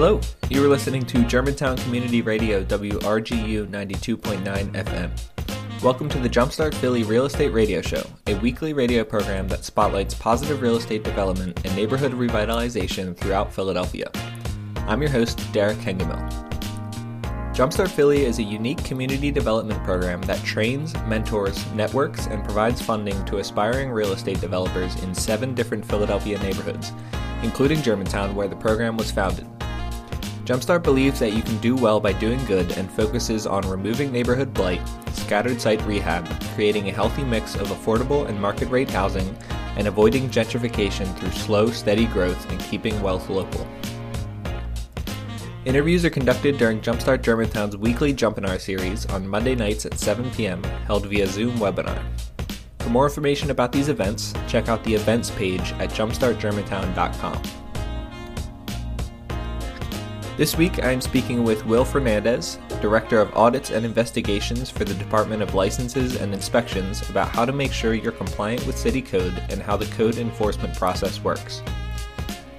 Hello, you are listening to Germantown Community Radio WRGU 92.9 FM. Welcome to the Jumpstart Philly Real Estate Radio Show, a weekly radio program that spotlights positive real estate development and neighborhood revitalization throughout Philadelphia. I'm your host, Derek Hengemel. Jumpstart Philly is a unique community development program that trains, mentors, networks, and provides funding to aspiring real estate developers in seven different Philadelphia neighborhoods, including Germantown, where the program was founded. Jumpstart believes that you can do well by doing good and focuses on removing neighborhood blight, scattered site rehab, creating a healthy mix of affordable and market rate housing, and avoiding gentrification through slow, steady growth and keeping wealth local. Interviews are conducted during Jumpstart Germantown's weekly Jumpinar series on Monday nights at 7 p.m., held via Zoom webinar. For more information about these events, check out the events page at jumpstartgermantown.com. This week, I am speaking with Will Fernandez, Director of Audits and Investigations for the Department of Licenses and Inspections, about how to make sure you're compliant with City Code and how the code enforcement process works.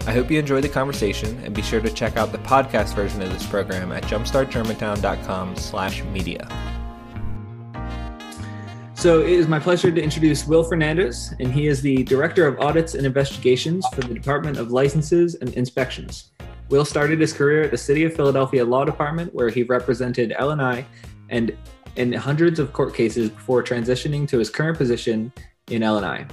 I hope you enjoy the conversation and be sure to check out the podcast version of this program at jumpstartgermantown.com/media. So it is my pleasure to introduce Will Fernandez, and he is the Director of Audits and Investigations for the Department of Licenses and Inspections. Will started his career at the City of Philadelphia Law Department, where he represented L&I and in hundreds of court cases before transitioning to his current position in L&I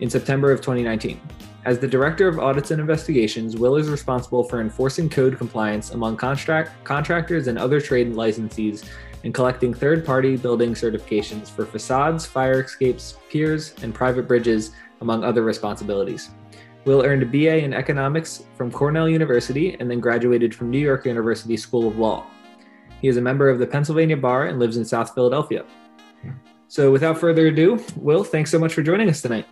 in September of 2019. As the Director of Audits and Investigations, Will is responsible for enforcing code compliance among contract, contractors and other trade licensees and collecting third party building certifications for facades, fire escapes, piers, and private bridges, among other responsibilities. Will earned a BA in economics from Cornell University and then graduated from New York University School of Law. He is a member of the Pennsylvania Bar and lives in South Philadelphia. So, without further ado, Will, thanks so much for joining us tonight.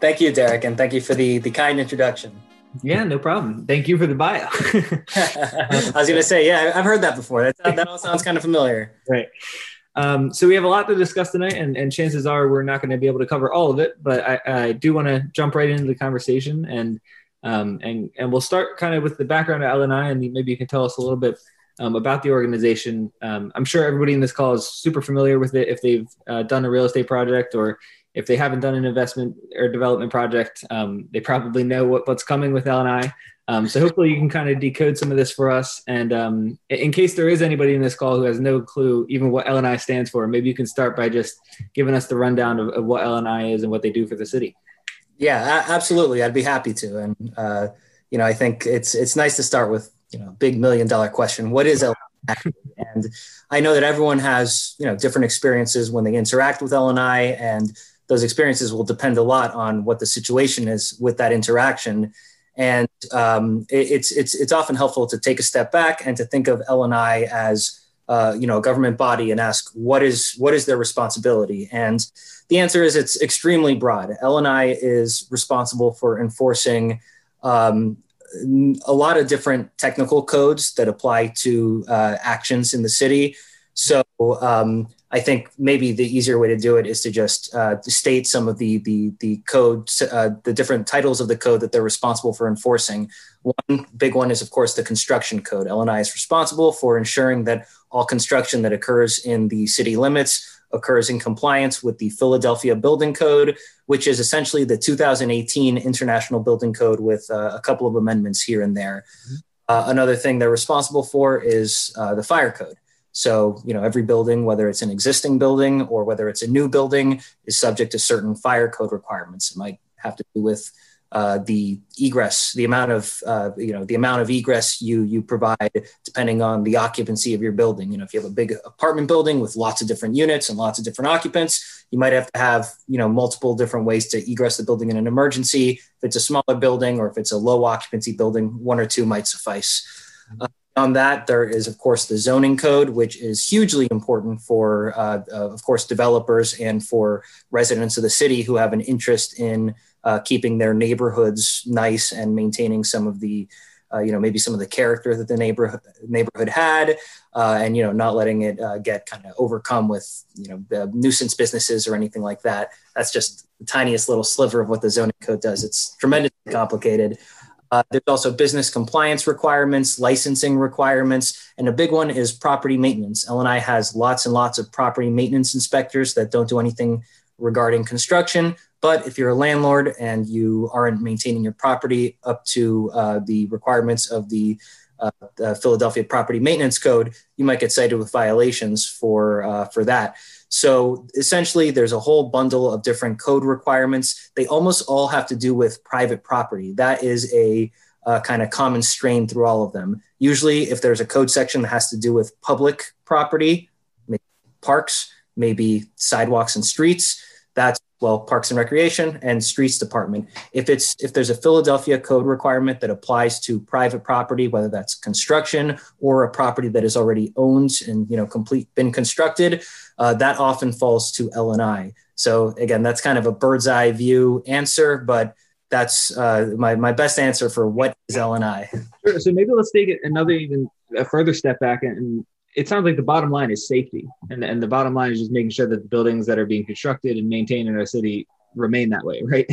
Thank you, Derek, and thank you for the the kind introduction. Yeah, no problem. Thank you for the bio. I was going to say, yeah, I've heard that before. That, that all sounds kind of familiar. Right. Um, so we have a lot to discuss tonight, and, and chances are we're not going to be able to cover all of it. But I, I do want to jump right into the conversation, and um, and and we'll start kind of with the background of L&I, and maybe you can tell us a little bit um, about the organization. Um, I'm sure everybody in this call is super familiar with it if they've uh, done a real estate project or if they haven't done an investment or development project. Um, they probably know what, what's coming with L&I. Um, so hopefully you can kind of decode some of this for us. And um, in case there is anybody in this call who has no clue even what L&I stands for, maybe you can start by just giving us the rundown of, of what L&I is and what they do for the city. Yeah, absolutely. I'd be happy to. And, uh, you know, I think it's, it's nice to start with, you know, big million dollar question. What is L&I? and I know that everyone has, you know, different experiences when they interact with L&I and those experiences will depend a lot on what the situation is with that interaction and um, it, it's it's it's often helpful to take a step back and to think of L&I as uh, you know a government body and ask what is what is their responsibility? And the answer is it's extremely broad. L&I is responsible for enforcing um, a lot of different technical codes that apply to uh, actions in the city. So um, I think maybe the easier way to do it is to just uh, state some of the the the code, uh, the different titles of the code that they're responsible for enforcing. One big one is, of course, the construction code. L&I is responsible for ensuring that all construction that occurs in the city limits occurs in compliance with the Philadelphia Building Code, which is essentially the 2018 International Building Code with uh, a couple of amendments here and there. Mm-hmm. Uh, another thing they're responsible for is uh, the fire code. So, you know, every building, whether it's an existing building or whether it's a new building, is subject to certain fire code requirements. It might have to do with uh, the egress, the amount of uh, you know the amount of egress you you provide, depending on the occupancy of your building. You know, if you have a big apartment building with lots of different units and lots of different occupants, you might have to have you know multiple different ways to egress the building in an emergency. If it's a smaller building or if it's a low occupancy building, one or two might suffice. Uh, on that, there is, of course, the zoning code, which is hugely important for, uh, uh, of course, developers and for residents of the city who have an interest in uh, keeping their neighborhoods nice and maintaining some of the, uh, you know, maybe some of the character that the neighborhood neighborhood had, uh, and you know, not letting it uh, get kind of overcome with, you know, the nuisance businesses or anything like that. That's just the tiniest little sliver of what the zoning code does. It's tremendously complicated. Uh, there's also business compliance requirements, licensing requirements, and a big one is property maintenance. LNI has lots and lots of property maintenance inspectors that don't do anything regarding construction. But if you're a landlord and you aren't maintaining your property up to uh, the requirements of the, uh, the, Philadelphia Property Maintenance Code, you might get cited with violations for uh, for that. So essentially, there's a whole bundle of different code requirements. They almost all have to do with private property. That is a uh, kind of common strain through all of them. Usually, if there's a code section that has to do with public property, parks, maybe sidewalks and streets, that's well parks and recreation and streets department if it's if there's a philadelphia code requirement that applies to private property whether that's construction or a property that is already owned and you know complete been constructed uh, that often falls to lni so again that's kind of a bird's eye view answer but that's uh, my, my best answer for what is lni sure. so maybe let's take another even a further step back and it sounds like the bottom line is safety, and and the bottom line is just making sure that the buildings that are being constructed and maintained in our city remain that way, right?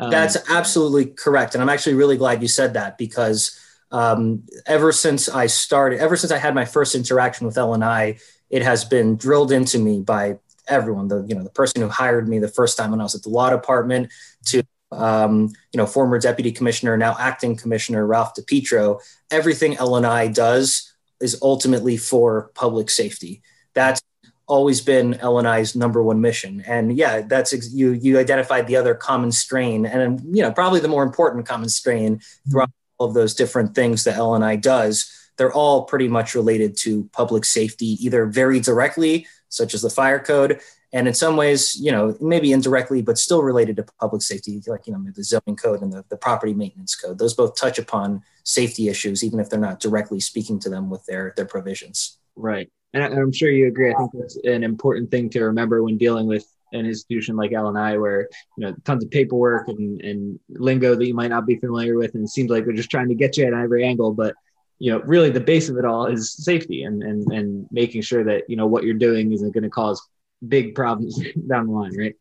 Um, That's absolutely correct, and I'm actually really glad you said that because um, ever since I started, ever since I had my first interaction with LNI, it has been drilled into me by everyone. The you know the person who hired me the first time when I was at the law department to um, you know former deputy commissioner, now acting commissioner Ralph DiPietro. Everything LNI does is ultimately for public safety. That's always been LNI's number one mission. And yeah, that's ex- you you identified the other common strain, and um, you know probably the more important common strain throughout all of those different things that LNI does. They're all pretty much related to public safety, either very directly, such as the fire code, and in some ways, you know, maybe indirectly, but still related to public safety, like you know the zoning code and the, the property maintenance code. Those both touch upon safety issues, even if they're not directly speaking to them with their their provisions. Right, and I'm sure you agree. I think that's an important thing to remember when dealing with an institution like LNI, where you know tons of paperwork and, and lingo that you might not be familiar with, and it seems like they're just trying to get you at every angle, but you know really the base of it all is safety and and and making sure that you know what you're doing isn't going to cause big problems down the line, right?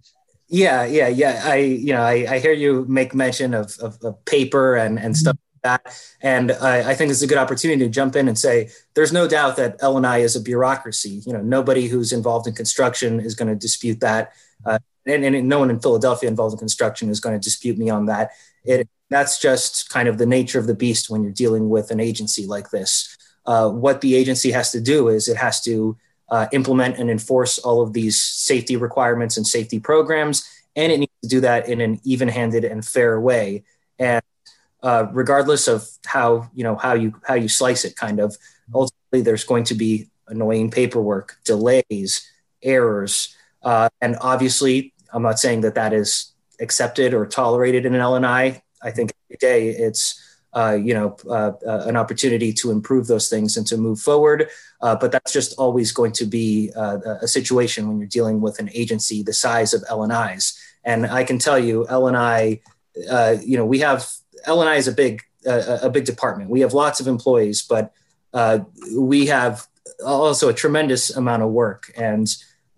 Yeah, yeah, yeah. I, you know, I, I hear you make mention of, of, of paper and, and stuff like that. And I, I think it's a good opportunity to jump in and say, there's no doubt that LNI is a bureaucracy. You know, nobody who's involved in construction is going to dispute that. Uh, and, and no one in Philadelphia involved in construction is going to dispute me on that. It, that's just kind of the nature of the beast when you're dealing with an agency like this. Uh, what the agency has to do is it has to uh, implement and enforce all of these safety requirements and safety programs, and it needs to do that in an even-handed and fair way. And uh, regardless of how you know how you how you slice it, kind of ultimately there's going to be annoying paperwork, delays, errors, uh, and obviously I'm not saying that that is accepted or tolerated in an LNI. I think every day it's uh, you know, uh, uh, an opportunity to improve those things and to move forward. Uh, but that's just always going to be uh, a situation when you're dealing with an agency the size of LNI's. And I can tell you, LNI, you know, we have LNI is a big a big department. We have lots of employees, but we have also a tremendous amount of work. And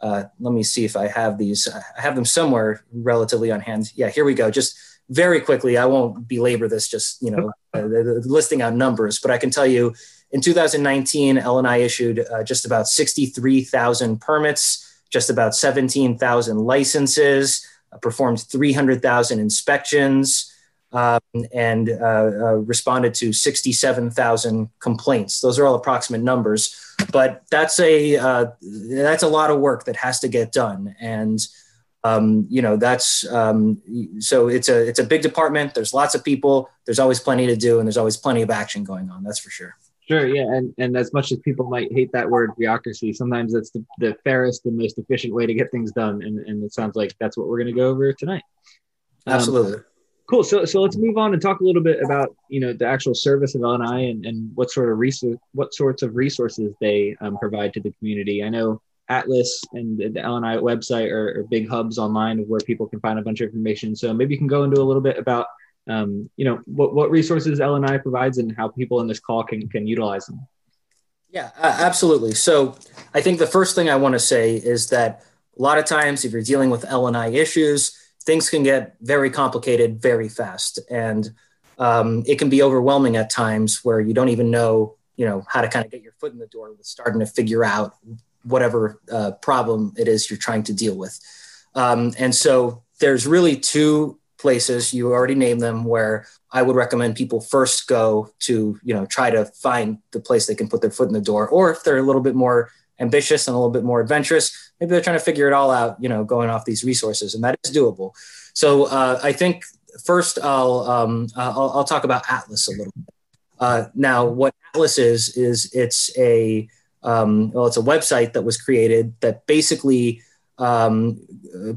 let me see if I have these. I have them somewhere relatively on hand. Yeah, here we go. Just very quickly, I won't belabor this, just you know, uh, listing out numbers, but I can tell you, in 2019, LNI issued uh, just about 63,000 permits, just about 17,000 licenses, uh, performed 300,000 inspections, um, and uh, uh, responded to 67,000 complaints. Those are all approximate numbers, but that's a uh, that's a lot of work that has to get done, and um, you know that's um, so it's a it's a big department. There's lots of people. There's always plenty to do and there's always plenty of action going on that's for sure. Sure yeah and and as much as people might hate that word bureaucracy sometimes that's the, the fairest and most efficient way to get things done and, and it sounds like that's what we're going to go over tonight. Um, absolutely. cool so so let's move on and talk a little bit about you know the actual service of lni and, and what sort of resource what sorts of resources they um, provide to the community. I know Atlas and the LNI website are, are, big hubs online where people can find a bunch of information. So maybe you can go into a little bit about, um, you know, what, what resources LNI provides and how people in this call can, can utilize them. Yeah, uh, absolutely. So I think the first thing I want to say is that a lot of times if you're dealing with LNI issues, things can get very complicated very fast. And um, it can be overwhelming at times where you don't even know, you know, how to kind of get your foot in the door with starting to figure out whatever uh, problem it is you're trying to deal with. Um, and so there's really two places you already named them where I would recommend people first go to, you know, try to find the place they can put their foot in the door. Or if they're a little bit more ambitious and a little bit more adventurous, maybe they're trying to figure it all out, you know, going off these resources, and that is doable. So uh, I think first I'll, um, I'll, I'll talk about Atlas a little bit. Uh, now, what Atlas is is it's a um, well, it's a website that was created that basically um,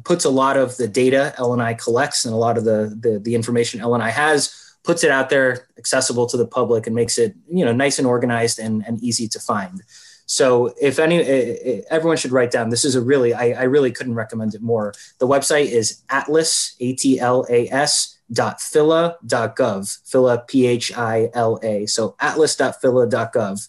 puts a lot of the data LNI collects and a lot of the, the, the information LNI has, puts it out there accessible to the public and makes it you know nice and organized and, and easy to find. So if any, everyone should write down. This is a really, I, I really couldn't recommend it more. The website is Atlas, A T L A S dot phila dot gov. Phila, P H I L A. So atlas atlas.phila.gov.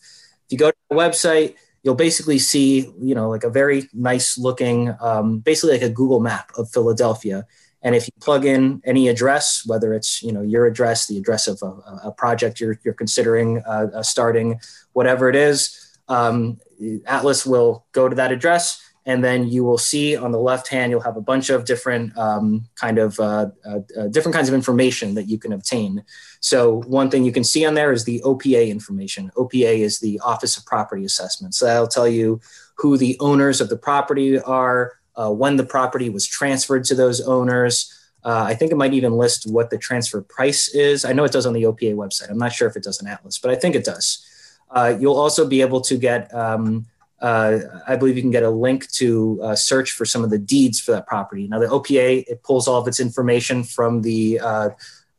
You go to the website, you'll basically see, you know, like a very nice looking, um, basically like a Google map of Philadelphia. And if you plug in any address, whether it's you know your address, the address of a, a project you're, you're considering uh, uh, starting, whatever it is, um, Atlas will go to that address, and then you will see on the left hand you'll have a bunch of different um, kind of uh, uh, uh different kinds of information that you can obtain. So one thing you can see on there is the OPA information. OPA is the Office of Property Assessment. So that'll tell you who the owners of the property are, uh, when the property was transferred to those owners. Uh, I think it might even list what the transfer price is. I know it does on the OPA website. I'm not sure if it does on Atlas, but I think it does. Uh, you'll also be able to get, um, uh, I believe you can get a link to uh, search for some of the deeds for that property. Now, the OPA, it pulls all of its information from the uh,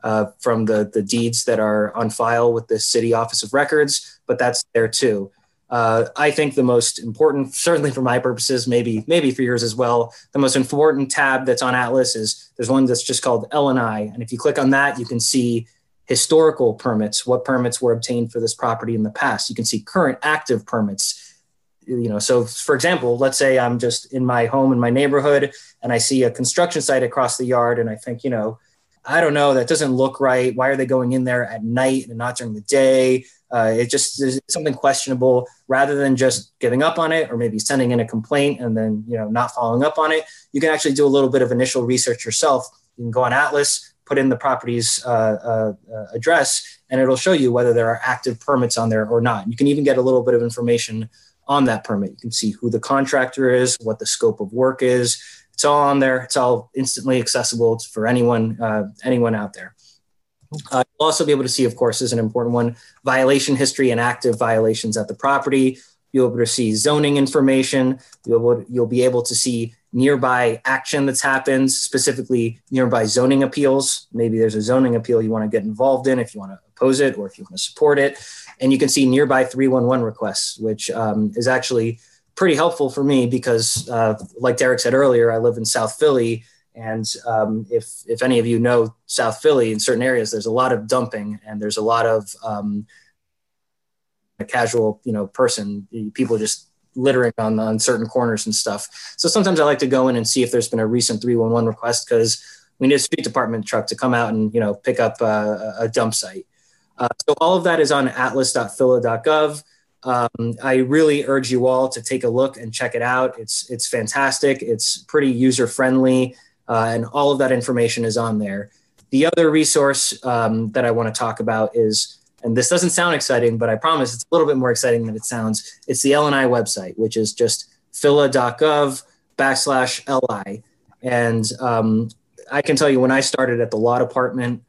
uh, from the, the deeds that are on file with the City Office of Records, but that's there too. Uh, I think the most important, certainly for my purposes, maybe maybe for yours as well, the most important tab that's on Atlas is there's one that's just called LNI, and if you click on that, you can see historical permits, what permits were obtained for this property in the past. You can see current active permits. You know, so for example, let's say I'm just in my home in my neighborhood and I see a construction site across the yard, and I think, you know, I don't know, that doesn't look right. Why are they going in there at night and not during the day? Uh, it just is something questionable. Rather than just giving up on it or maybe sending in a complaint and then you know not following up on it, you can actually do a little bit of initial research yourself. You can go on Atlas, put in the property's uh, uh, uh address, and it'll show you whether there are active permits on there or not. You can even get a little bit of information on that permit. You can see who the contractor is, what the scope of work is, it's all on there. It's all instantly accessible for anyone uh, anyone out there. Uh, you'll also be able to see, of course, is an important one, violation history and active violations at the property. You'll be able to see zoning information. You'll, be, you'll be able to see nearby action that's happened, specifically nearby zoning appeals. Maybe there's a zoning appeal you want to get involved in if you want to oppose it or if you want to support it. And you can see nearby 311 requests, which um, is actually pretty helpful for me because, uh, like Derek said earlier, I live in South Philly, and um, if if any of you know South Philly, in certain areas, there's a lot of dumping, and there's a lot of um, a casual, you know, person, people just littering on on certain corners and stuff. So sometimes I like to go in and see if there's been a recent 311 request because we need a street department truck to come out and you know pick up uh, a dump site. Uh, so all of that is on atlas.phila.gov. Um, I really urge you all to take a look and check it out. It's it's fantastic. It's pretty user friendly, uh, and all of that information is on there. The other resource um, that I want to talk about is, and this doesn't sound exciting, but I promise it's a little bit more exciting than it sounds. It's the LNI website, which is just phila.gov backslash li, and um, I can tell you when I started at the law department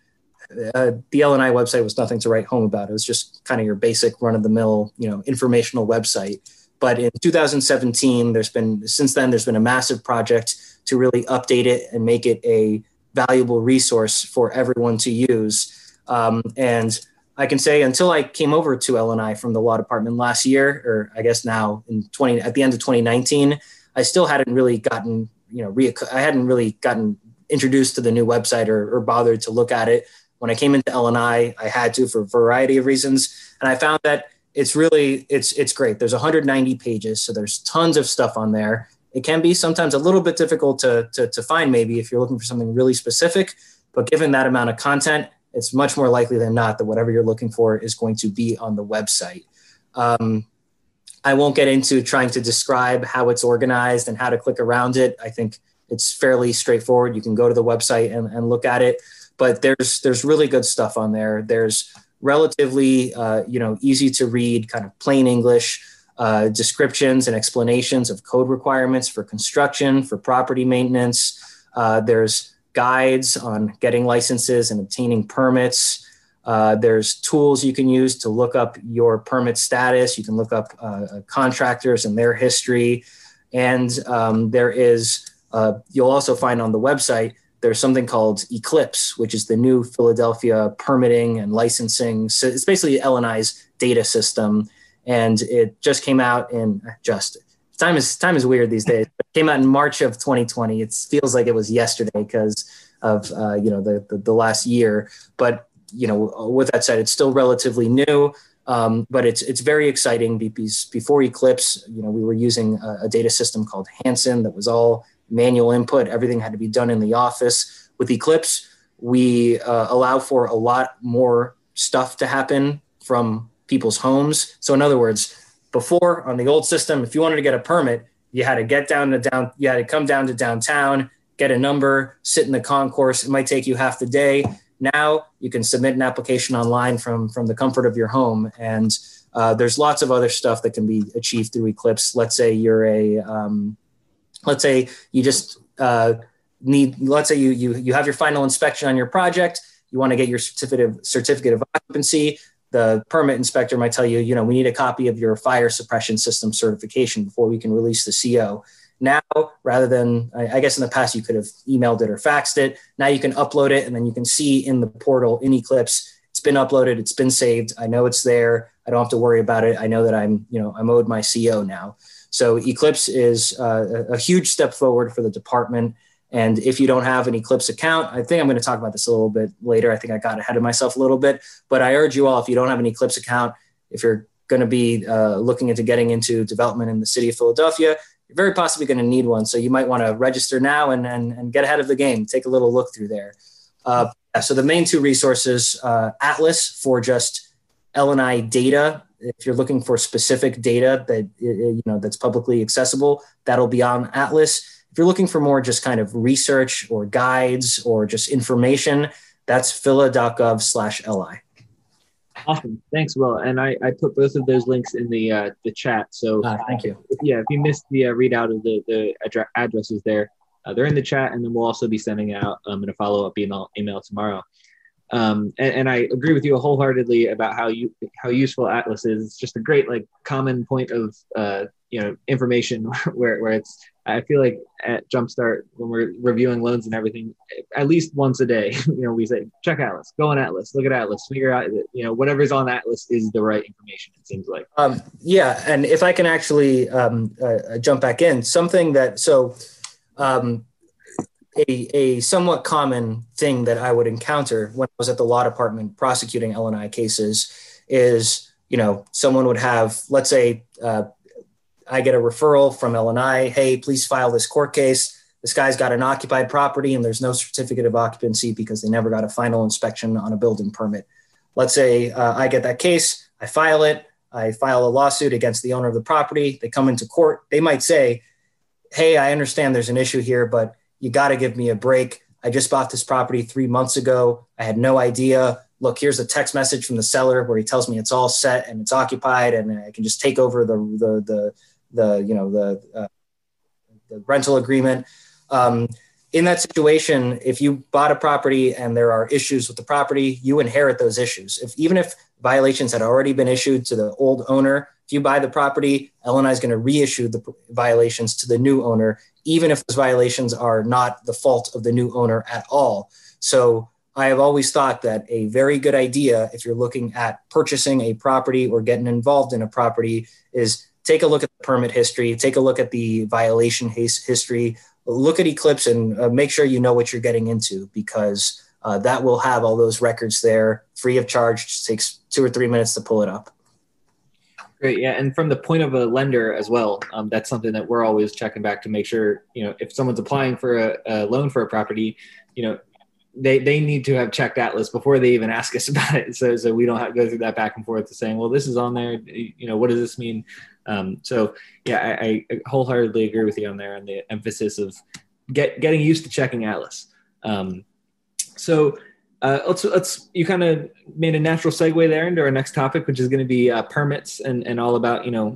uh, the LNI website was nothing to write home about. It was just kind of your basic run of the mill, you know, informational website. But in 2017, there's been since then there's been a massive project to really update it and make it a valuable resource for everyone to use. Um, and I can say until I came over to LNI from the law department last year, or I guess now in 20 at the end of 2019, I still hadn't really gotten you know re- I hadn't really gotten introduced to the new website or, or bothered to look at it when I came into LNI, I had to for a variety of reasons, and I found that it's really it's it's great. There's 190 pages, so there's tons of stuff on there. It can be sometimes a little bit difficult to, to, to find maybe if you're looking for something really specific, but given that amount of content, it's much more likely than not that whatever you're looking for is going to be on the website. Um, I won't get into trying to describe how it's organized and how to click around it. I think it's fairly straightforward. You can go to the website and, and look at it, but there's there's really good stuff on there. There's relatively uh, you know easy to read, kind of plain English uh, descriptions and explanations of code requirements for construction, for property maintenance. Uh, there's guides on getting licenses and obtaining permits. Uh, there's tools you can use to look up your permit status. You can look up uh, uh contractors and their history. And um, there is, uh, you'll also find on the website, there's something called Eclipse, which is the new Philadelphia permitting and licensing. So it's basically LNI's data system. And it just came out in just time is time is weird these days. It came out in March of 2020. It feels like it was yesterday because of uh, you know the, the, the last year. But you know, with that said, it's still relatively new, um, but it's it's very exciting because before Eclipse, you know, we were using a, a, data system called Hansen that was all manual input. Everything had to be done in the office. With Eclipse, we uh, allow for a lot more stuff to happen from people's homes. So, in other words, before on the old system, if you wanted to get a permit, you had to get down to down, you had to come down to downtown, get a number, sit in the concourse. It might take you half the day now you can submit an application online from from the comfort of your home, and uh, there's lots of other stuff that can be achieved through Eclipse. Let's say you're a, um, let's say you just uh, need, let's say you you you have your final inspection on your project. You want to get your certificate certificate of occupancy. The permit inspector might tell you, you know, we need a copy of your fire suppression system certification before we can release the CO. Now, rather than, I guess in the past you could have emailed it or faxed it. Now you can upload it and then you can see in the portal in Eclipse, it's been uploaded, it's been saved. I know it's there. I don't have to worry about it. I know that I'm, you know, I'm owed my CO now. So Eclipse is uh, a huge step forward for the department. And if you don't have an Eclipse account, I think I'm going to talk about this a little bit later. I think I got ahead of myself a little bit, but I urge you all, if you don't have an Eclipse account, if you're going to be uh, looking into getting into development in the city of Philadelphia, you're very possibly going to need one. So you might want to register now and, and, and get ahead of the game. Take a little look through there. Uh, so the main two resources, uh, Atlas for just LNI data. If you're looking for specific data that you know that's publicly accessible, that'll be on Atlas. If you're looking for more just kind of research or guides or just information, that's phila.gov/li. Awesome. Thanks, Will. And I, I put both of those links in the uh, the chat. So ah, thank you. Yeah, if you missed the uh, readout of the, the address addresses there, uh, they're in the chat, and then we'll also be sending out um, in a follow up email email tomorrow. Um, and, and, I agree with you wholeheartedly about how you how useful Atlas is. It's just a great like common point of uh, you know information where where it's I feel like at Jumpstart when we're reviewing loans and everything, at least once a day, you know, we say check Atlas, go on Atlas, look at Atlas, figure out that you know whatever's on Atlas is the right information. It seems like. Um, yeah, and if I can actually um, uh, jump back in, something that so um, a a somewhat common thing that I would encounter when I was at the law department prosecuting LNI cases is you know someone would have let's say uh, I get a referral from LNI. Hey, please file this court case. This guy's got an occupied property and there's no certificate of occupancy because they never got a final inspection on a building permit. Let's say uh, I get that case, I file it, I file a lawsuit against the owner of the property. They come into court. They might say, Hey, I understand there's an issue here, but you got to give me a break. I just bought this property three months ago. I had no idea. Look, here's a text message from the seller where he tells me it's all set and it's occupied, and I can just take over the the the the you know the, uh, the rental agreement. Um, in that situation, if you bought a property and there are issues with the property, you inherit those issues. If even if violations had already been issued to the old owner, if you buy the property, LNI is going to reissue the violations to the new owner, even if those violations are not the fault of the new owner at all. So I have always thought that a very good idea, if you're looking at purchasing a property or getting involved in a property, is take a look at the permit history, take a look at the violation history, look at Eclipse and uh, make sure you know what you're getting into because uh, that will have all those records there free of charge. It takes two or three minutes to pull it up. Great, yeah, and from the point of a lender as well, um, that's something that we're always checking back to make sure you know if someone's applying for a, a loan for a property, you know they they need to have checked Atlas before they even ask us about it. So so we don't have to go through that back and forth to saying, well, this is on there. You know, what does this mean? Um, so yeah, I, I, wholeheartedly agree with you on there on the emphasis of get getting used to checking Atlas. Um, so uh, let's let's you kind of made a natural segue there into our next topic, which is going to be uh, permits and and all about you know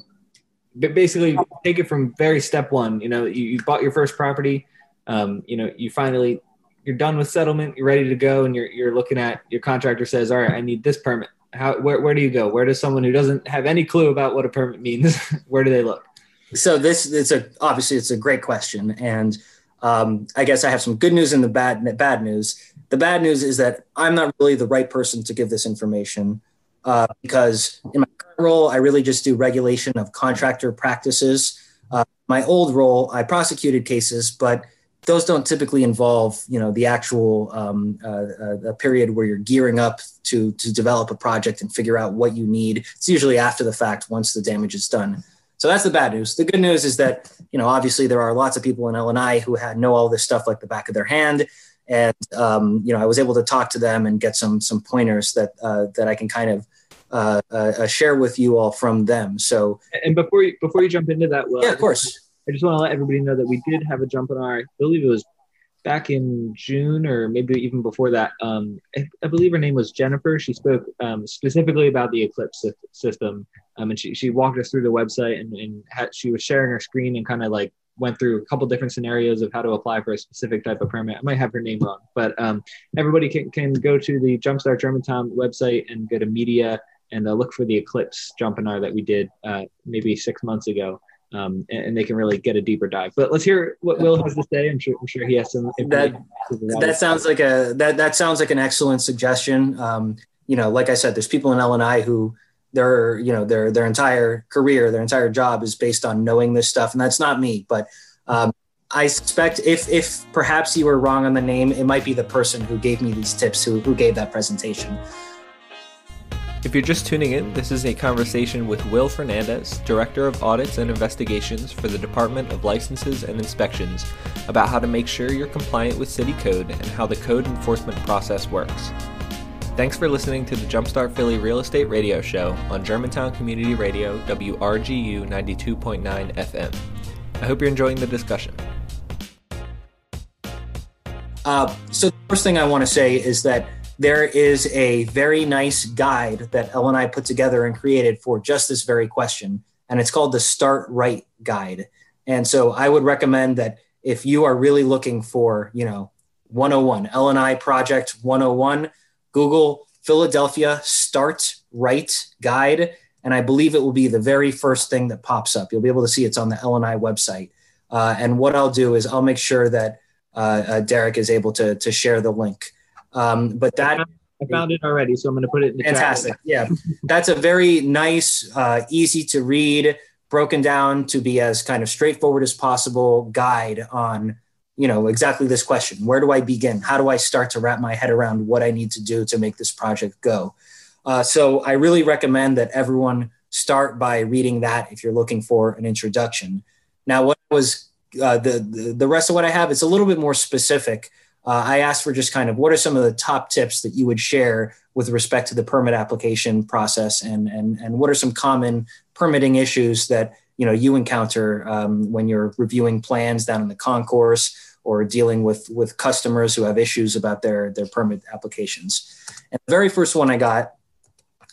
basically take it from very step one. You know, you, you bought your first property. Um, you know, you finally you're done with settlement, you're ready to go, and you're you're looking at your contractor says, all right, I need this permit. How where where do you go? Where does someone who doesn't have any clue about what a permit means, where do they look? So this it's a obviously it's a great question, and um, I guess I have some good news and the bad bad news. The bad news is that I'm not really the right person to give this information uh, because in my current role, I really just do regulation of contractor practices. Uh, my old role, I prosecuted cases, but those don't typically involve, you know, the actual um, uh, uh, period where you're gearing up to to develop a project and figure out what you need. It's usually after the fact, once the damage is done. So that's the bad news. The good news is that, you know, obviously there are lots of people in L&I who had know all this stuff like the back of their hand. And, um, you know, I was able to talk to them and get some, some pointers that, uh, that I can kind of uh, uh, share with you all from them. So, and before you, before you jump into that, well, yeah, of course. I just want to let everybody know that we did have a Jumpinar, I believe it was back in June or maybe even before that. Um, I, I, believe her name was Jennifer. She spoke um, specifically about the Eclipse system, um, and she she walked us through the website and, and had, she was sharing her screen and kind of like went through a couple different scenarios of how to apply for a specific type of permit. I might have her name wrong, but um, everybody can, can go to the Jumpstart Germantown website and go to media and uh, look for the Eclipse Jumpinar that we did uh, maybe six months ago um, and, and, they can really get a deeper dive. But let's hear what Will has to say. I'm sure, I'm sure he has some. That that sounds like a that that sounds like an excellent suggestion. Um, you know, like I said, there's people in L&I who their you know their their entire career, their entire job is based on knowing this stuff, and that's not me. But um, I suspect if if perhaps you were wrong on the name, it might be the person who gave me these tips who who gave that presentation. If you're just tuning in, this is a conversation with Will Fernandez, Director of Audits and Investigations for the Department of Licenses and Inspections, about how to make sure you're compliant with city code and how the code enforcement process works. Thanks for listening to the Jumpstart Philly Real Estate Radio Show on Germantown Community Radio, WRGU 92.9 FM. I hope you're enjoying the discussion. Uh, so, the first thing I want to say is that there is a very nice guide that L&I put together and created for just this very question. And it's called the Start Right Guide. And so I would recommend that if you are really looking for, you know, 101, L&I Project 101, Google Philadelphia Start Right Guide. And I believe it will be the very first thing that pops up. You'll be able to see it's on the L&I website. Uh, and what I'll do is I'll make sure that uh, uh, Derek is able to, to share the link. Um, but that I found it already, so I'm going to put it in the fantastic. Chat. Yeah, that's a very nice, uh, easy to read, broken down to be as kind of straightforward as possible guide on you know exactly this question: Where do I begin? How do I start to wrap my head around what I need to do to make this project go? Uh, so I really recommend that everyone start by reading that if you're looking for an introduction. Now, what was uh, the, the the rest of what I have? It's a little bit more specific uh, I asked for just kind of what are some of the top tips that you would share with respect to the permit application process, and and and what are some common permitting issues that you know you encounter um, when you're reviewing plans down in the concourse or dealing with with customers who have issues about their their permit applications. And the very first one I got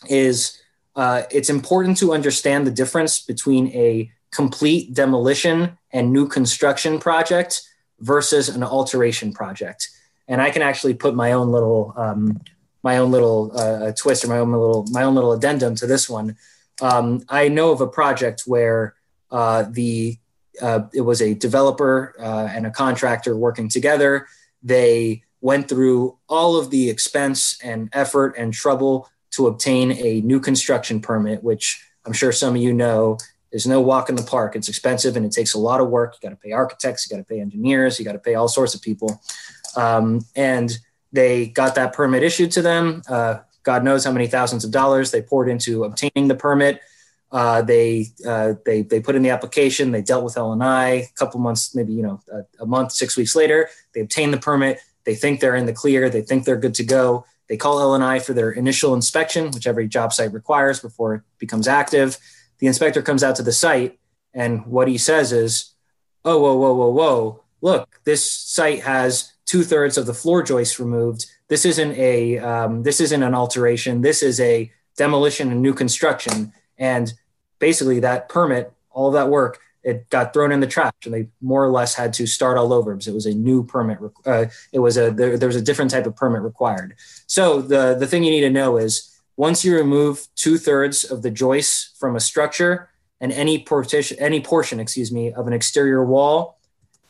is uh, it's important to understand the difference between a complete demolition and new construction project versus an alteration project. And I can actually put my own little um, my own little uh, twist or my own little my own little addendum to this one. Um, I know of a project where uh, the uh, it was a developer uh, and a contractor working together. They went through all of the expense and effort and trouble to obtain a new construction permit, which I'm sure some of you know there's no walk in the park. It's expensive and it takes a lot of work. You got to pay architects, you got to pay engineers, you got to pay all sorts of people. Um, and they got that permit issued to them. Uh, God knows how many thousands of dollars they poured into obtaining the permit. Uh, they uh, they they put in the application. They dealt with L&I. A couple months, maybe you know, a, a month, six weeks later, they obtain the permit. They think they're in the clear. They think they're good to go. They call L&I for their initial inspection, which every job site requires before it becomes active. The inspector comes out to the site, and what he says is, "Oh, whoa, whoa, whoa, whoa! Look, this site has two thirds of the floor joists removed. This isn't a um, this isn't an alteration. This is a demolition and new construction." And basically, that permit, all of that work, it got thrown in the trash, and they more or less had to start all over because it was a new permit. Uh, it was a there, there was a different type of permit required. So the the thing you need to know is once you remove two thirds of the joists from a structure and any portion any portion, excuse me, of an exterior wall,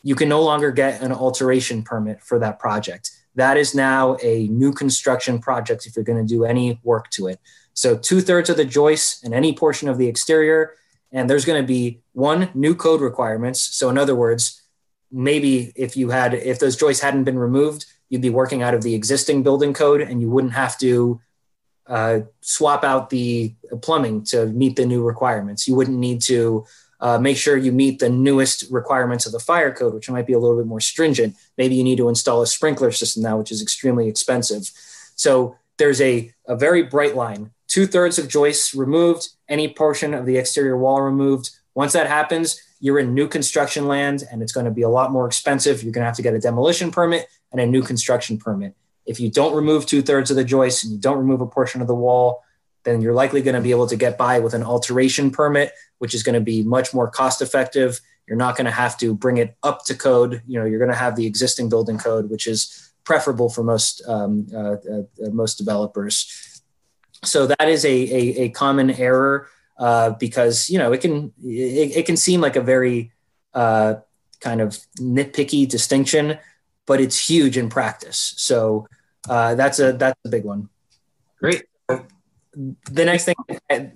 you can no longer get an alteration permit for that project. That is now a new construction project if you're going to do any work to it. So two thirds of the joists and any portion of the exterior. And there's going to be one new code requirements. So in other words, maybe if you had, if those joists hadn't been removed, you'd be working out of the existing building code and you wouldn't have to uh, swap out the plumbing to meet the new requirements. You wouldn't need to uh, make sure you meet the newest requirements of the fire code, which might be a little bit more stringent. Maybe you need to install a sprinkler system now, which is extremely expensive. So there's a, a very bright line two thirds of joists removed, any portion of the exterior wall removed. Once that happens, you're in new construction land and it's going to be a lot more expensive. You're going to have to get a demolition permit and a new construction permit. If you don't remove two thirds of the joists and you don't remove a portion of the wall, then you're likely going to be able to get by with an alteration permit, which is going to be much more cost effective. You're not going to have to bring it up to code. You know, you're going to have the existing building code, which is preferable for most um, uh, uh, most developers so that is a, a, a common error uh, because you know it can it, it can seem like a very uh, kind of nitpicky distinction, but it's huge in practice. So uh, that's a that's a big one. Great. The next thing,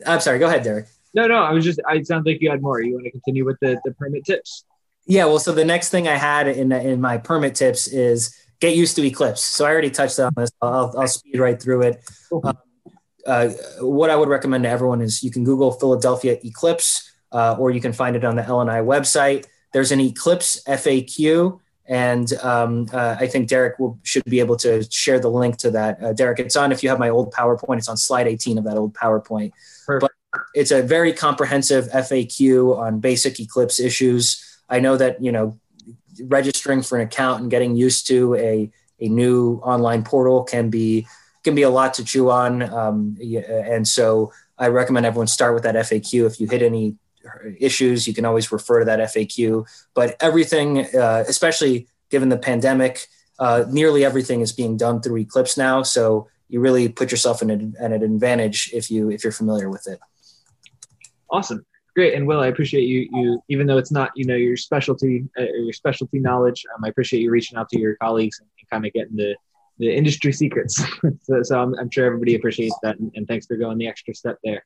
I'm sorry. Go ahead, Derek. No, no. I was just. I sounds like you had more. You want to continue with the the permit tips? Yeah. Well, so the next thing I had in in my permit tips is get used to Eclipse. So I already touched on this. I'll, I'll speed right through it. Um, uh, what I would recommend to everyone is you can Google Philadelphia Eclipse, uh, or you can find it on the L&I website. There's an Eclipse FAQ, and um, uh, I think Derek will, should be able to share the link to that. Uh, Derek, it's on if you have my old PowerPoint. It's on slide 18 of that old PowerPoint. Perfect. But it's a very comprehensive FAQ on basic Eclipse issues. I know that you know registering for an account and getting used to a a new online portal can be can be a lot to chew on. Um, and so I recommend everyone start with that FAQ. If you hit any issues, you can always refer to that FAQ. But everything, uh, especially given the pandemic, uh, nearly everything is being done through Eclipse now. So you really put yourself in an, an advantage if you if you're familiar with it. Awesome, great, and Will, I appreciate you. You even though it's not you know your specialty uh, your specialty knowledge, um, I appreciate you reaching out to your colleagues and, and kind of getting the the industry secrets. so, so I'm, I'm, sure everybody appreciates that, and, and, thanks for going the extra step there.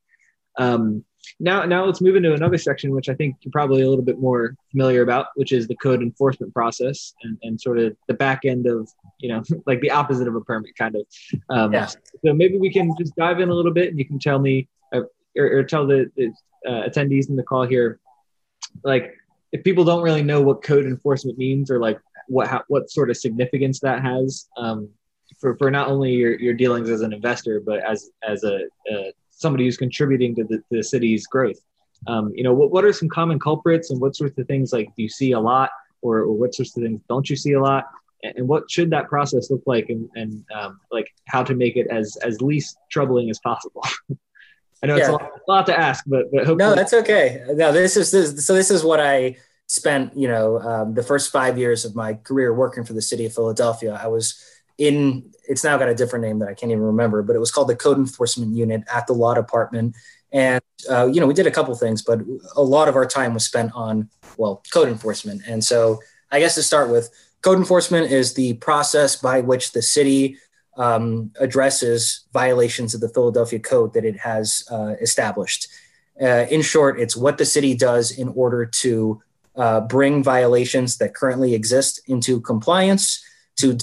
Um, now, now let's move into another section, which I think you're probably a little bit more familiar about, which is the code enforcement process and, and sort of the back end of, you know, like the opposite of a permit kind of. Um, yeah. So maybe we can just dive in a little bit and you can tell me uh, or, or, tell the, the uh, attendees in the call here, like if people don't really know what code enforcement means or like what, how, what sort of significance that has, um, for, for not only your, your dealings as an investor, but as as a, somebody who's contributing to the, the city's growth. Um, you know, what, what are some common culprits and what sorts of things like do you see a lot or, or what sorts of things don't you see a lot? And, and what should that process look like and, and um, like how to make it as, as least troubling as possible? I know yeah. it's a lot, a lot, to ask, but, but hopefully- no, that's okay. No, this is this, so. This is what I spent. You know, um, the first five years of my career working for the city of Philadelphia. I was in it's now got a different name that I can't even remember, but it was called the Code Enforcement Unit at the Law Department. And uh, you know, we did a couple things, but a lot of our time was spent on well, code enforcement. And so, I guess to start with, code enforcement is the process by which the city um, addresses violations of the Philadelphia Code that it has uh, established. Uh, in short, it's what the city does in order to uh, bring violations that currently exist into compliance, to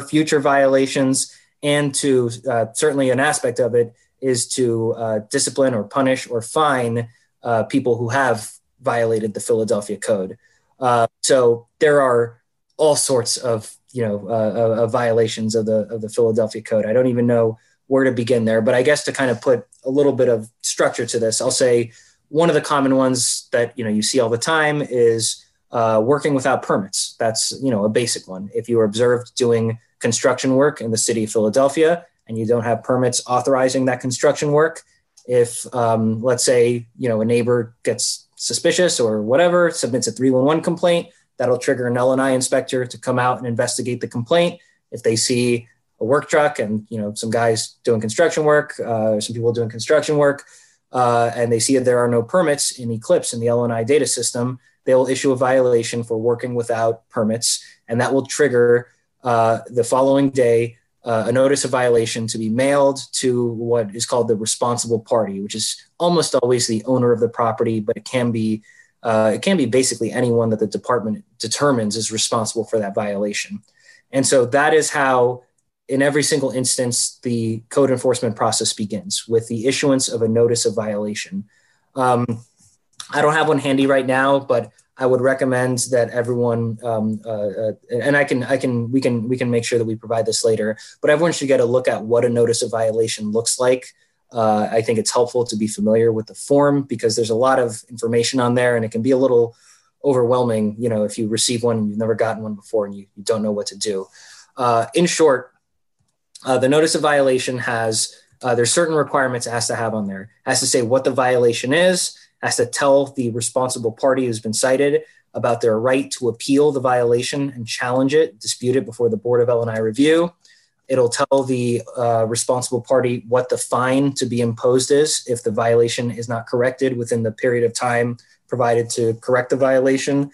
future violations, and to uh, certainly an aspect of it is to uh, discipline or punish or fine uh, people who have violated the Philadelphia Code. Uh, so there are all sorts of you know uh, uh, violations of the of the Philadelphia Code. I don't even know where to begin there, but I guess to kind of put a little bit of structure to this, I'll say one of the common ones that you know you see all the time is uh, working without permits. That's you know a basic one. If you are observed doing construction work in the city of Philadelphia and you don't have permits authorizing that construction work, if um, let's say you know a neighbor gets suspicious or whatever, submits a 311 complaint, that'll trigger an L&I inspector to come out and investigate the complaint. If they see a work truck and you know some guys doing construction work, uh, some people doing construction work, uh, and they see that there are no permits in Eclipse in the L&I data system, they will issue a violation for working without permits, and that will trigger uh, the following day uh, a notice of violation to be mailed to what is called the responsible party, which is almost always the owner of the property, but it can be uh, it can be basically anyone that the department determines is responsible for that violation. And so that is how, in every single instance, the code enforcement process begins with the issuance of a notice of violation. Um, I don't have one handy right now, but I would recommend that everyone, um, uh, uh, and I can, I can, we can, we can make sure that we provide this later. But everyone should get a look at what a notice of violation looks like. Uh, I think it's helpful to be familiar with the form because there's a lot of information on there, and it can be a little overwhelming. You know, if you receive one and you've never gotten one before and you, you don't know what to do. Uh, in short, uh, the notice of violation has there's certain requirements it has to have on there. It has to say what the violation is has to tell the responsible party who's been cited about their right to appeal the violation and challenge it, dispute it before the Board of L&I review. It'll tell the uh, responsible party what the fine to be imposed is if the violation is not corrected within the period of time provided to correct the violation.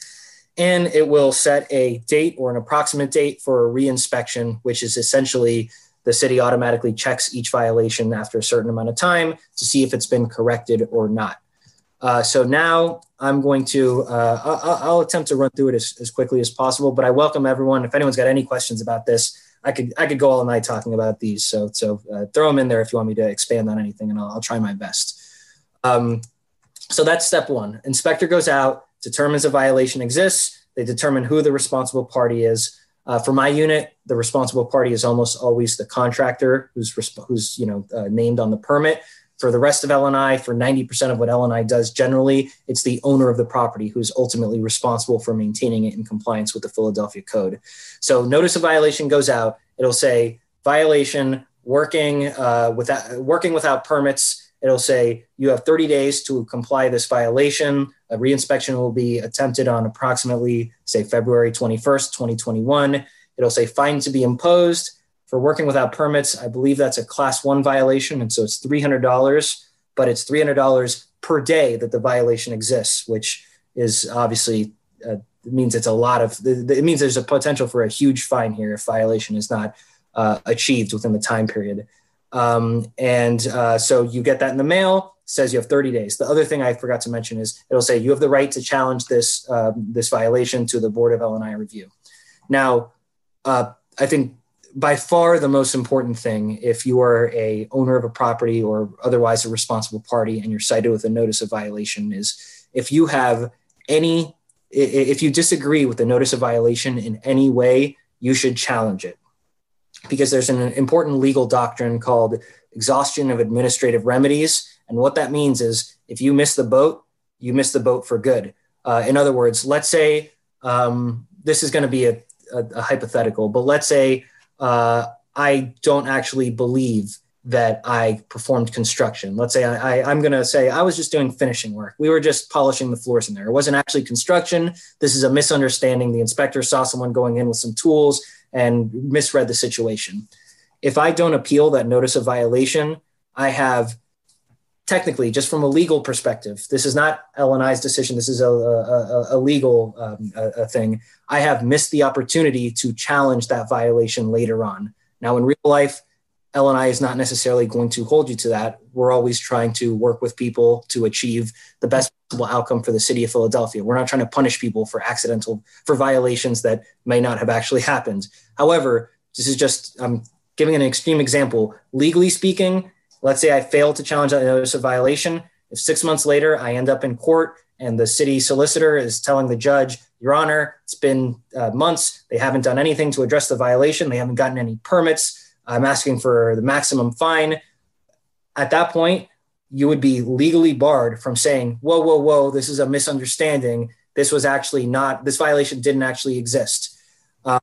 And it will set a date or an approximate date for a reinspection, which is essentially the city automatically checks each violation after a certain amount of time to see if it's been corrected or not. Uh, so now I'm going to, uh, I'll, attempt to run through it as, as, quickly as possible, but I welcome everyone. If anyone's got any questions about this, I could, I could go all night talking about these. So, so uh, throw them in there if you want me to expand on anything and I'll, I'll try my best. Um, so that's step one. Inspector goes out, determines a violation exists. They determine who the responsible party is. Uh, for my unit, the responsible party is almost always the contractor who's, who's you know, uh, named on the permit for the rest of L&I, for 90% of what L&I does generally, it's the owner of the property who's ultimately responsible for maintaining it in compliance with the Philadelphia Code. So notice of violation goes out. It'll say violation, working, uh, without, working without permits. It'll say you have 30 days to comply this violation. A reinspection will be attempted on approximately, say, February 21st, 2021. It'll say fine to be imposed for working without permits, I believe that's a class one violation. And so it's $300, but it's $300 per day that the violation exists, which is obviously uh, means it's a lot of, it means there's a potential for a huge fine here if violation is not uh, achieved within the time period. Um, and uh, so you get that in the mail, says you have 30 days. The other thing I forgot to mention is it'll say you have the right to challenge this, uh, this violation to the Board of L&I review. Now, uh, I think by far the most important thing if you are a owner of a property or otherwise a responsible party and you're cited with a notice of violation is if you have any if you disagree with the notice of violation in any way you should challenge it. Because there's an important legal doctrine called exhaustion of administrative remedies. And what that means is if you miss the boat you miss the boat for good. Uh, in other words let's say um, this is going to be a, a, a hypothetical but let's say uh, I don't actually believe that I performed construction. Let's say I, I, am going to say I was just doing finishing work. We were just polishing the floors in there. It wasn't actually construction. This is a misunderstanding. The inspector saw someone going in with some tools and misread the situation. If I don't appeal that notice of violation, I have technically, just from a legal perspective, this is not L&I's decision. This is a, a, a legal um, a, thing. I have missed the opportunity to challenge that violation later on. Now, in real life, L&I is not necessarily going to hold you to that. We're always trying to work with people to achieve the best possible outcome for the city of Philadelphia. We're not trying to punish people for accidental for violations that may not have actually happened. However, this is just I'm giving an extreme example. Legally speaking, Let's say I fail to challenge that notice of violation. If six months later I end up in court and the city solicitor is telling the judge, Your Honor, it's been uh, months. They haven't done anything to address the violation. They haven't gotten any permits. I'm asking for the maximum fine. At that point, you would be legally barred from saying, whoa, whoa, whoa, this is a misunderstanding. This was actually not, this violation didn't actually exist. Um,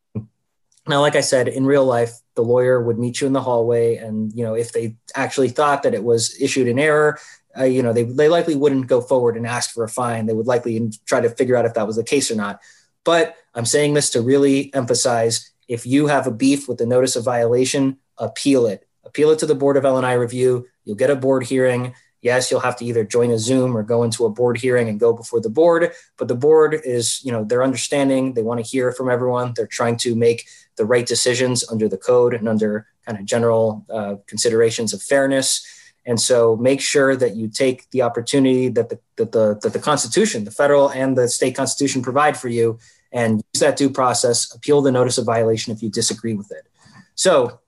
now, like I said, in real life, the lawyer would meet you in the hallway. And, you know, if they actually thought that it was issued in error, uh, you know, they, they likely wouldn't go forward and ask for a fine. They would likely try to figure out if that was the case or not. But I'm saying this to really emphasize if you have a beef with the notice of violation, appeal it. Appeal it to the Board of L&I review. You'll get a board hearing. Yes, you'll have to either join a Zoom or go into a board hearing and go before the board. But the board is, you know, they're understanding. They want to hear from everyone. They're trying to make the right decisions under the code and under kind of general uh, considerations of fairness. And so make sure that you take the opportunity that the, that the, that the Constitution, the federal and the state Constitution provide for you and use that due process, appeal the notice of violation if you disagree with it. So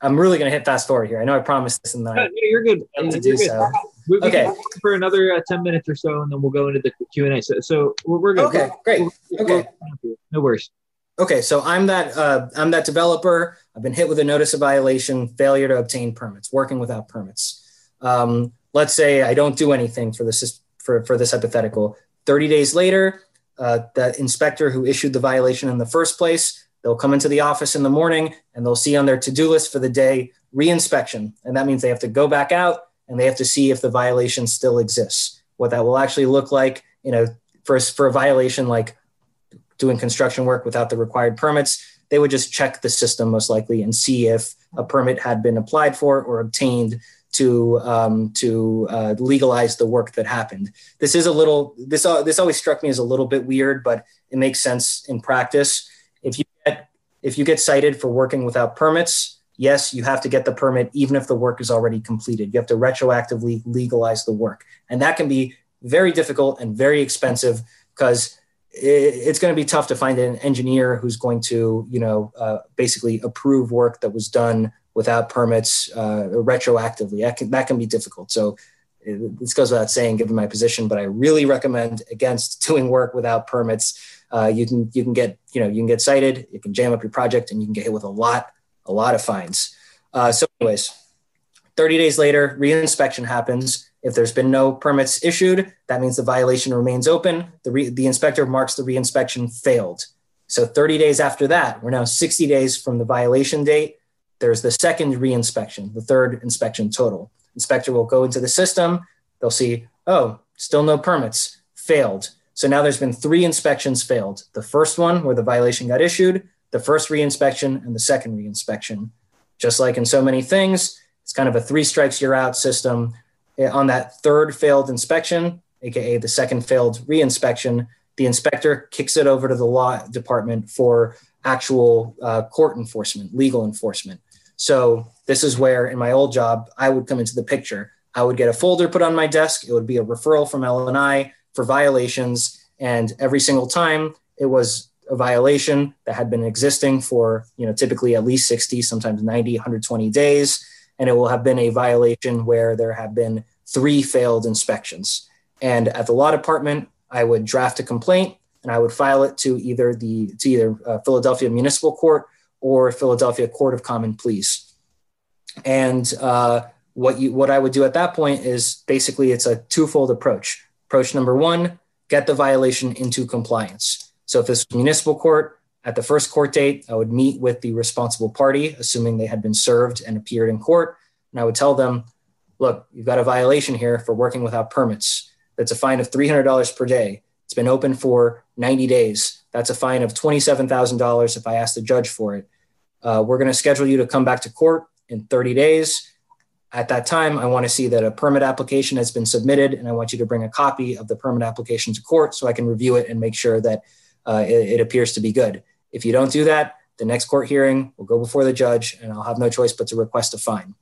I'm really going to hit fast forward here. I know I promised this and then no, you're good. to you're do good. so. We, we Okay. for another uh, 10 minutes or so, and then we'll go into the Q&A. So, so we're, we're good. Okay, great. We're- Okay. we're- No worries. Okay, so I'm that uh, I'm that developer. I've been hit with a notice of violation, failure to obtain permits, working without permits. Um, let's say I don't do anything for this for, for this hypothetical. 30 days later, uh, the inspector who issued the violation in the first place, they'll come into the office in the morning and they'll see on their to-do list for the day reinspection, and that means they have to go back out and they have to see if the violation still exists. What that will actually look like, you know, for for a violation like doing construction work without the required permits, they would just check the system most likely and see if a permit had been applied for or obtained to um, to uh, legalize the work that happened. This is a little this uh, this always struck me as a little bit weird, but it makes sense in practice. If you get if you get cited for working without permits, yes, you have to get the permit even if the work is already completed. You have to retroactively legalize the work, and that can be very difficult and very expensive because it's going to be tough to find an engineer who's going to, you know, uh, basically approve work that was done without permits uh, retroactively. That can, that can be difficult. So this goes without saying, given my position, but I really recommend against doing work without permits. Uh, you can you can get you know you can get cited, you can jam up your project, and you can get hit with a lot a lot of fines. Uh, so, anyways, 30 days later, reinspection happens. If there's been no permits issued, that means the violation remains open. The, re- the inspector marks the reinspection failed. So 30 days after that, we're now 60 days from the violation date. There's the second reinspection, the third inspection total. Inspector will go into the system. They'll see, oh, still no permits, failed. So now there's been three inspections failed. The first one where the violation got issued, the first reinspection, and the second reinspection. Just like in so many things, it's kind of a three strikes you're out system. Eh, On that third failed inspection, aka the second failed reinspection, the inspector kicks it over to the law department for actual uh, court enforcement, legal enforcement. So this is where, in my old job, I would come into the picture. I would get a folder put on my desk. It would be a referral from L&I for violations, and every single time it was a violation that had been existing for, you know, typically at least 60, sometimes 90, 120 days, and it will have been a violation where there have been three failed inspections. And at the law department, I would draft a complaint and I would file it to either the to either uh, Philadelphia Municipal Court or Philadelphia Court of Common Pleas. And uh, what you what I would do at that point is basically it's a twofold approach. Approach number one: get the violation into compliance. So if it's municipal court, at the first court date, I would meet with the responsible party, assuming they had been served and appeared in court, and I would tell them, "Look, you've got a violation here for working without permits. That's a fine of three hundred dollars per day. It's been open for 90 days. That's a fine of $27,000 if I ask the judge for it. Uh, we're going to schedule you to come back to court in 30 days. At that time, I want to see that a permit application has been submitted, and I want you to bring a copy of the permit application to court so I can review it and make sure that uh, it, it appears to be good. If you don't do that, the next court hearing will go before the judge, and I'll have no choice but to request a fine.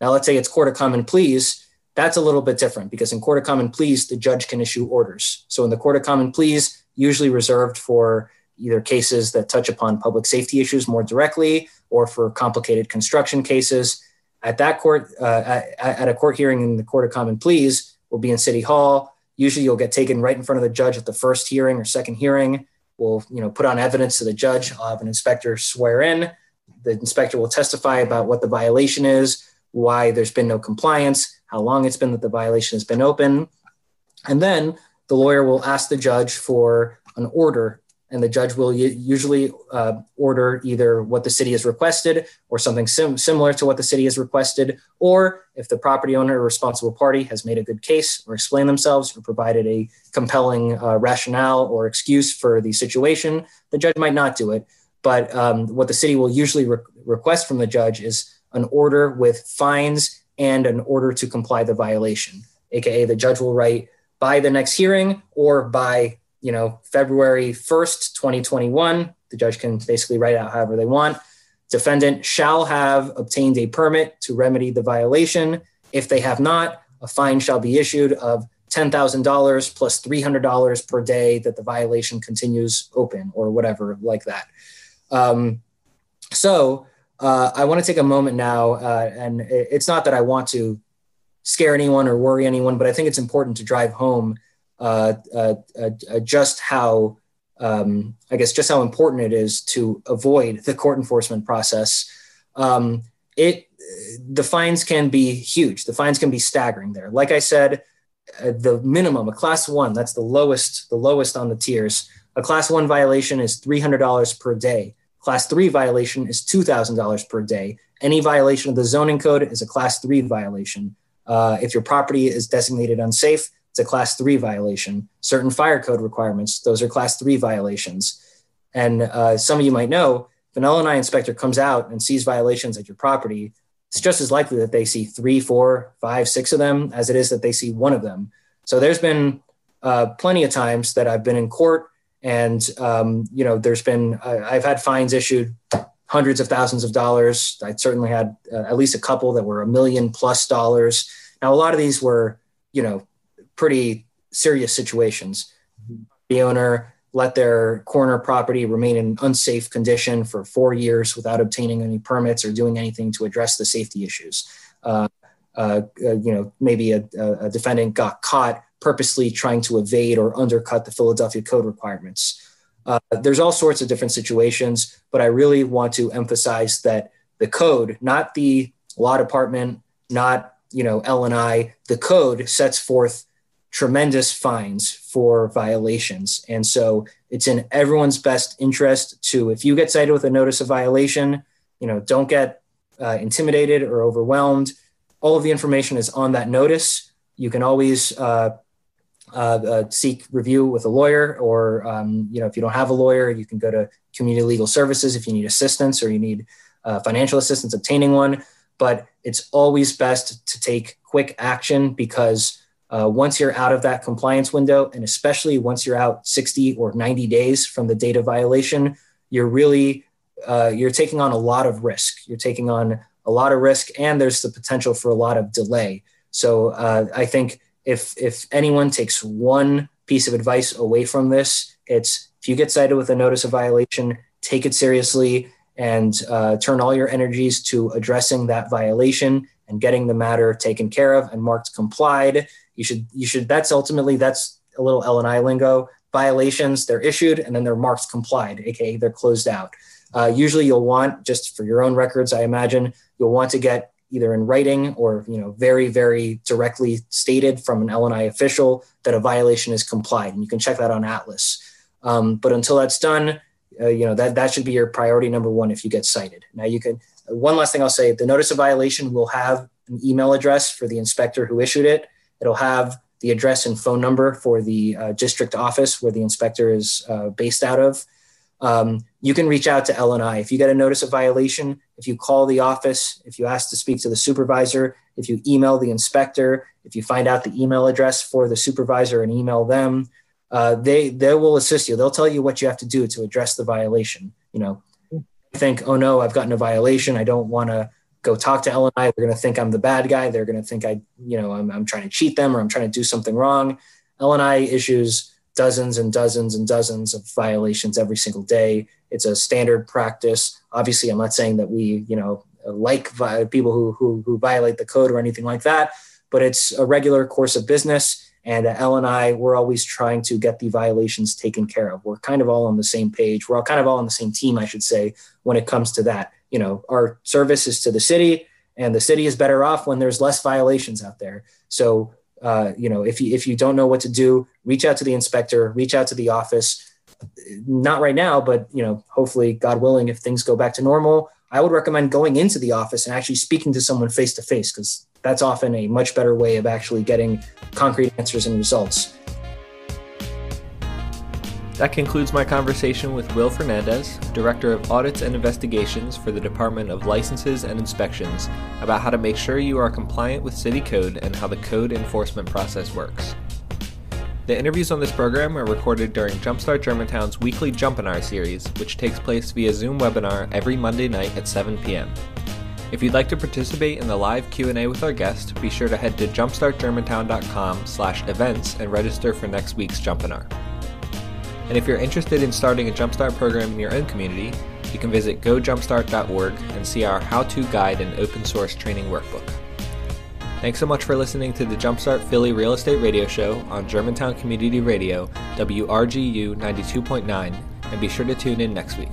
Now, let's say it's court of common pleas that's a little bit different because in court of common pleas, the judge can issue orders. So in the court of common pleas, usually reserved for either cases that touch upon public safety issues more directly or for complicated construction cases. At that court, uh, at, a court hearing in the court of common pleas, will be in City Hall. Usually you'll get taken right in front of the judge at the first hearing or second hearing. Will you know put on evidence to the judge. I'll have an inspector swear in. The inspector will testify about what the violation is, why there's been no compliance, how long it's been that the violation has been open, and then the lawyer will ask the judge for an order and the judge will usually uh, order either what the city has requested or something sim- similar to what the city has requested, or if the property owner or responsible party has made a good case or explained themselves or provided a compelling uh, rationale or excuse for the situation, the judge might not do it. But um, what the city will usually re- request from the judge is an order with fines and an order to comply the violation, aka the judge will write by the next hearing or by you know, February 1st, 2021, the judge can basically write out however they want. Defendant shall have obtained a permit to remedy the violation. If they have not, a fine shall be issued of $10,000 plus $300 per day that the violation continues open or whatever like that. Um, so uh, I want to take a moment now, uh, and it's not that I want to scare anyone or worry anyone, but I think it's important to drive home uh, uh, uh, just how um, I guess just how important it is to avoid the court enforcement process. Um, it the fines can be huge. The fines can be staggering. There, like I said, uh, the minimum a class one that's the lowest the lowest on the tiers. A class one violation is three hundred dollars per day. Class three violation is two thousand dollars per day. Any violation of the zoning code is a class three violation. Uh, if your property is designated unsafe, it's a class three violation. Certain fire code requirements, those are class three violations. And uh, some of you might know, if an LNI inspector comes out and sees violations at your property, it's just as likely that they see three, four, five, six of them as it is that they see one of them. So there's been uh, plenty of times that I've been in court and, um, you know, there's been, uh, I've had fines issued hundreds of thousands of dollars. I certainly had uh, at least a couple that were a million plus dollars. Now, a lot of these were, you know, pretty serious situations. The owner let their corner property remain in unsafe condition for four years without obtaining any permits or doing anything to address the safety issues. Uh, uh, uh, you know, maybe a, a, defendant got caught purposely trying to evade or undercut the Philadelphia Code requirements. Uh, there's all sorts of different situations, but I really want to emphasize that the code, not the law department, not you know L and I, the code sets forth tremendous fines for violations. And so it's in everyone's best interest to, if you get cited with a notice of violation, you know, don't get uh, intimidated or overwhelmed. All of the information is on that notice. You can always uh, uh, uh seek review with a lawyer, or um, you know, if you don't have a lawyer, you can go to community legal services if you need assistance or you need uh, financial assistance obtaining one. But it's always best to take quick action because uh, once you're out of that compliance window, and especially once you're out 60 or 90 days from the data violation, you're really uh, you're taking on a lot of risk. You're taking on a lot of risk, and there's the potential for a lot of delay. So uh, I think if if anyone takes one piece of advice away from this, it's if you get cited with a notice of violation, take it seriously and uh, turn all your energies to addressing that violation and getting the matter taken care of and marked complied you should you should that's ultimately that's a little L and I lingo. Violations they're issued and then they're marked complied, aka they're closed out. Uh, usually you'll want just for your own records, I imagine you'll want to get either in writing or you know very very directly stated from an L and I official that a violation is complied, and you can check that on Atlas. Um, but until that's done, uh, you know that that should be your priority number one if you get cited. Now you can. One last thing I'll say: the notice of violation will have an email address for the inspector who issued it. It'll have the address and phone number for the uh, district office where the inspector is uh, based out of. Um, you can reach out to LNI. If you get a notice of violation, if you call the office, if you ask to speak to the supervisor, if you email the inspector, if you find out the email address for the supervisor and email them, uh, they they will assist you. They'll tell you what you have to do to address the violation. You know, think, oh no, I've gotten a violation. I don't want to go talk to LNI. They're going to think I'm the bad guy. They're going to think I, you know, I'm, I'm trying to cheat them or I'm trying to do something wrong. LNI issues dozens and dozens and dozens of violations every single day. It's a standard practice. Obviously, I'm not saying that we, you know, like vi- people who, who, who violate the code or anything like that, but it's a regular course of business. And L and I, we're always trying to get the violations taken care of. We're kind of all on the same page. We're all kind of all on the same team, I should say, when it comes to that. You know, our service is to the city, and the city is better off when there's less violations out there. So, uh, you know, if you if you don't know what to do, reach out to the inspector, reach out to the office. Not right now, but you know, hopefully, God willing, if things go back to normal, I would recommend going into the office and actually speaking to someone face to face because that's often a much better way of actually getting concrete answers and results. That concludes my conversation with Will Fernandez, Director of Audits and Investigations for the Department of Licenses and Inspections, about how to make sure you are compliant with City Code and how the code enforcement process works. The interviews on this program are recorded during Jumpstart Germantown's weekly Jumpinar series, which takes place via Zoom webinar every Monday night at 7 p.m. If you'd like to participate in the live Q&A with our guest, be sure to head to jumpstartgermantown.com slash events and register for next week's Jumpinar. And if you're interested in starting a Jumpstart program in your own community, you can visit gojumpstart.org and see our how-to guide and open source training workbook. Thanks so much for listening to the Jumpstart Philly Real Estate Radio Show on Germantown Community Radio, WRGU 92.9, and be sure to tune in next week.